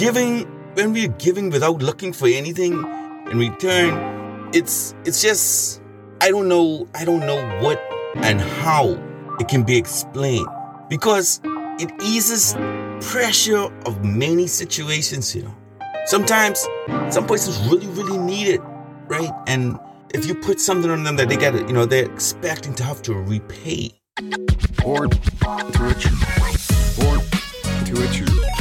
giving, when we're giving without looking for anything in return, it's, it's just, I don't know, I don't know what and how it can be explained because it eases pressure of many situations, you know. Sometimes some places really, really need it, right? And if you put something on them that they got, you know, they're expecting to have to repay. or to achieve. Born to.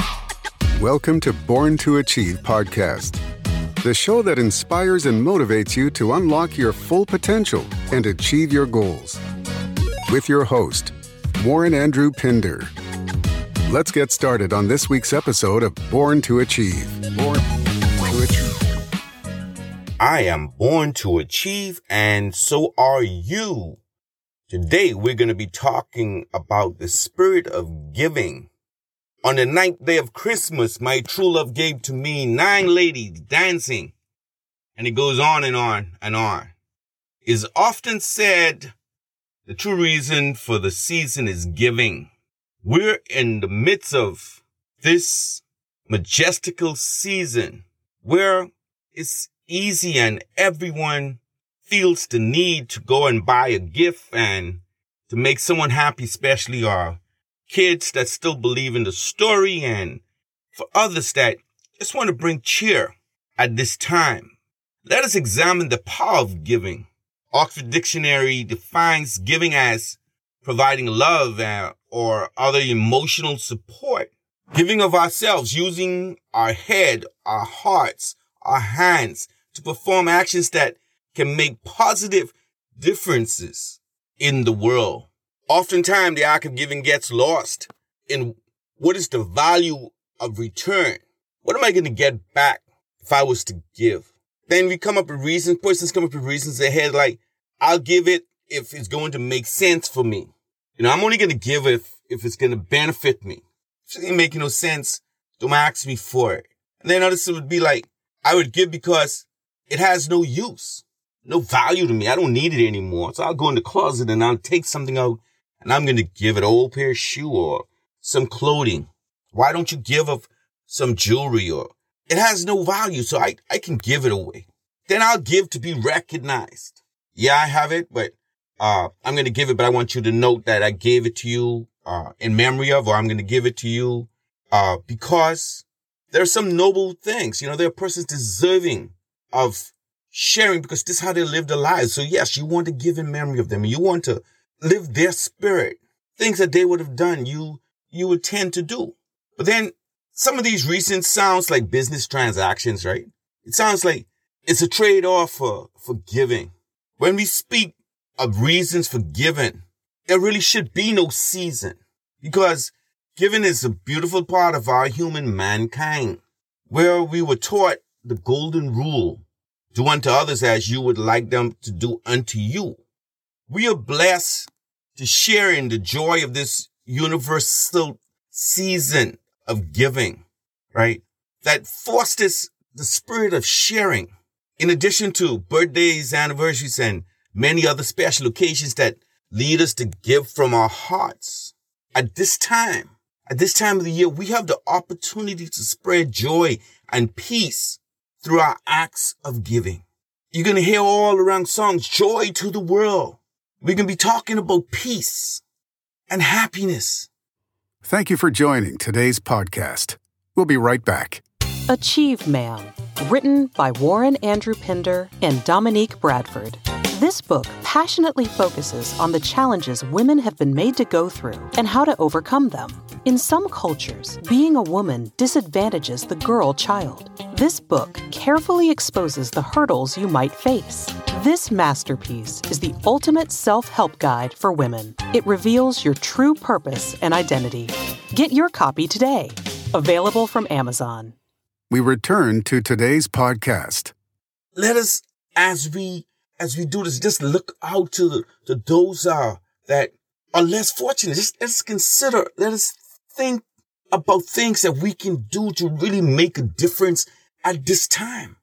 Welcome to Born to Achieve podcast, the show that inspires and motivates you to unlock your full potential and achieve your goals. With your host, Warren Andrew Pinder. Let's get started on this week's episode of Born to Achieve. Born to Achieve. I am born to achieve, and so are you. Today, we're going to be talking about the spirit of giving. On the ninth day of Christmas, my true love gave to me nine ladies dancing. And it goes on and on and on. Is often said the true reason for the season is giving. We're in the midst of this majestical season where it's easy and everyone feels the need to go and buy a gift and to make someone happy, especially our kids that still believe in the story and for others that just want to bring cheer at this time. Let us examine the power of giving. Oxford Dictionary defines giving as providing love or other emotional support. Giving of ourselves, using our head, our hearts, our hands to perform actions that can make positive differences in the world. Oftentimes, the act of giving gets lost in what is the value of return? What am I going to get back if I was to give? Then we come up with reasons, persons come up with reasons ahead like, I'll give it if it's going to make sense for me. You know, I'm only going to give if, if it's going to benefit me. If it ain't making no sense, don't ask me for it. And then others would be like, I would give because it has no use, no value to me. I don't need it anymore. So I'll go in the closet and I'll take something out and I'm going to give it an old pair of shoe or some clothing. Why don't you give of some jewelry or it has no value. So I, I can give it away. Then I'll give to be recognized. Yeah, I have it, but uh, I'm going to give it, but I want you to note that I gave it to you, uh, in memory of, or I'm going to give it to you, uh, because there are some noble things. You know, there are persons deserving of sharing because this is how they live their lives. So yes, you want to give in memory of them. You want to live their spirit. Things that they would have done, you, you would tend to do. But then some of these recent sounds like business transactions, right? It sounds like it's a trade off for, for giving. When we speak of reasons for giving, there really should be no season because giving is a beautiful part of our human mankind where we were taught the golden rule. Do unto others as you would like them to do unto you. We are blessed to share in the joy of this universal season of giving, right? That fosters the spirit of sharing. In addition to birthdays, anniversaries, and many other special occasions that lead us to give from our hearts. At this time, at this time of the year, we have the opportunity to spread joy and peace through our acts of giving. You're going to hear all around songs, joy to the world. We're going to be talking about peace and happiness. Thank you for joining today's podcast. We'll be right back. Achieve Man, written by Warren Andrew Pinder and Dominique Bradford. This book passionately focuses on the challenges women have been made to go through and how to overcome them. In some cultures, being a woman disadvantages the girl child. This book carefully exposes the hurdles you might face. This masterpiece is the ultimate self help guide for women. It reveals your true purpose and identity. Get your copy today. Available from Amazon. We return to today's podcast. Let us, as we as we do this, just look out to the, to those uh, that are less fortunate. Just let's consider, let us think about things that we can do to really make a difference at this time.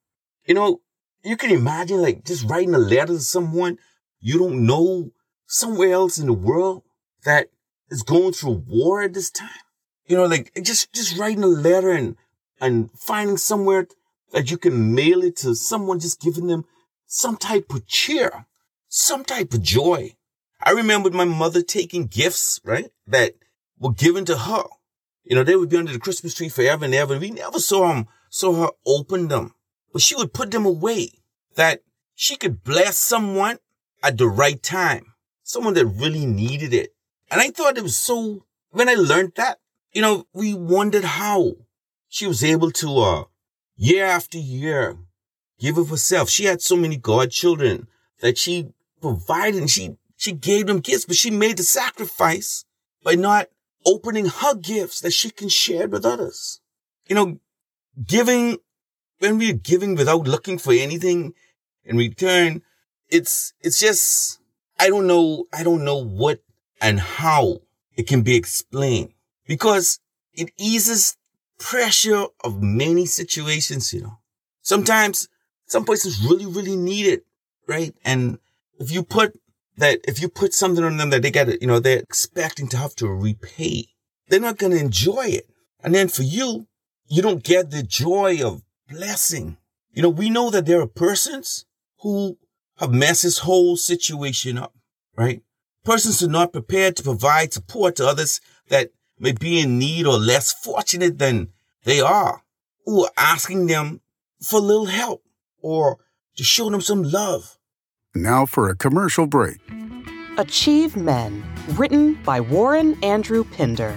You know, you can imagine like just writing a letter to someone you don't know somewhere else in the world that is going through war at this time. You know, like just, just writing a letter and and finding somewhere that you can mail it to someone, just giving them some type of cheer, some type of joy. I remember my mother taking gifts, right, that were given to her. You know, they would be under the Christmas tree forever and ever. We never saw them, saw her open them, but she would put them away that she could bless someone at the right time, someone that really needed it. And I thought it was so, when I learned that, you know, we wondered how she was able to, uh, year after year, give of herself. She had so many godchildren that she provided and she, she gave them gifts, but she made the sacrifice by not opening her gifts that she can share with others. You know, giving, when we're giving without looking for anything in return, it's, it's just, I don't know, I don't know what and how it can be explained because it eases pressure of many situations, you know. Sometimes some places really, really need it, right? And if you put that, if you put something on them that they get, to, you know, they're expecting to have to repay, they're not going to enjoy it. And then for you, you don't get the joy of blessing. You know, we know that there are persons who have messed this whole situation up, right? Persons who are not prepared to provide support to others that may be in need or less fortunate than they are, who are asking them for a little help or to show them some love. Now for a commercial break. Achieve Men, written by Warren Andrew Pinder.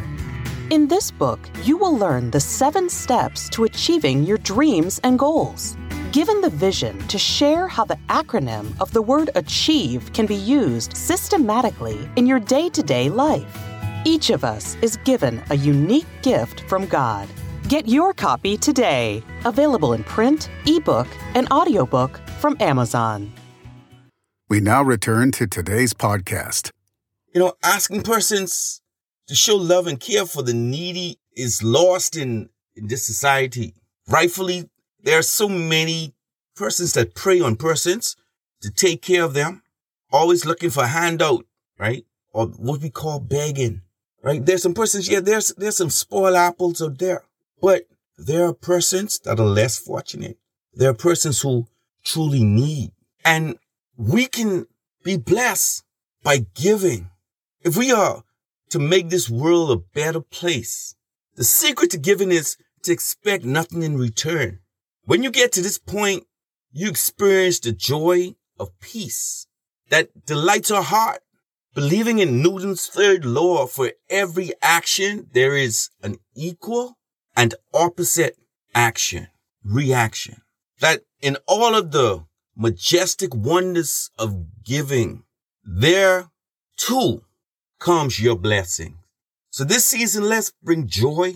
In this book, you will learn the seven steps to achieving your dreams and goals. Given the vision to share how the acronym of the word achieve can be used systematically in your day to day life. Each of us is given a unique gift from God. Get your copy today. Available in print, ebook, and audiobook from Amazon. We now return to today's podcast. You know, asking persons to show love and care for the needy is lost in, in this society. Rightfully, there are so many persons that prey on persons to take care of them, always looking for a handout, right? Or what we call begging, right? There's some persons, yeah, there's, there's some spoiled apples out there, but there are persons that are less fortunate. There are persons who truly need. And we can be blessed by giving. If we are to make this world a better place, the secret to giving is to expect nothing in return. When you get to this point, you experience the joy of peace that delights our heart. Believing in Newton's third law for every action, there is an equal and opposite action, reaction. That in all of the majestic oneness of giving, there too comes your blessing. So this season, let's bring joy,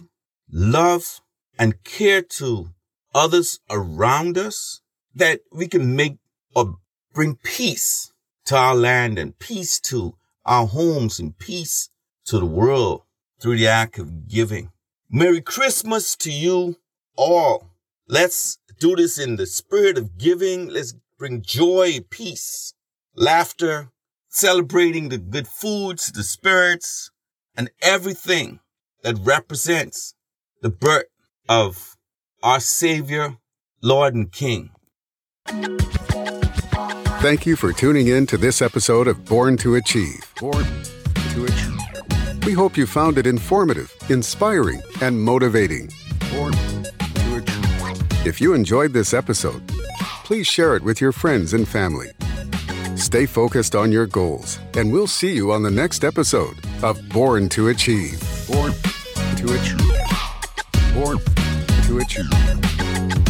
love, and care to others around us that we can make or bring peace to our land and peace to our homes and peace to the world through the act of giving. Merry Christmas to you all. Let's do this in the spirit of giving. Let's bring joy, peace, laughter, celebrating the good foods, the spirits, and everything that represents the birth of our Savior, Lord, and King. Thank you for tuning in to this episode of Born to Achieve. Born to Achieve. We hope you found it informative, inspiring, and motivating. Born to Achieve. If you enjoyed this episode, please share it with your friends and family. Stay focused on your goals, and we'll see you on the next episode of Born to Achieve. Born to Achieve. Born to achieve.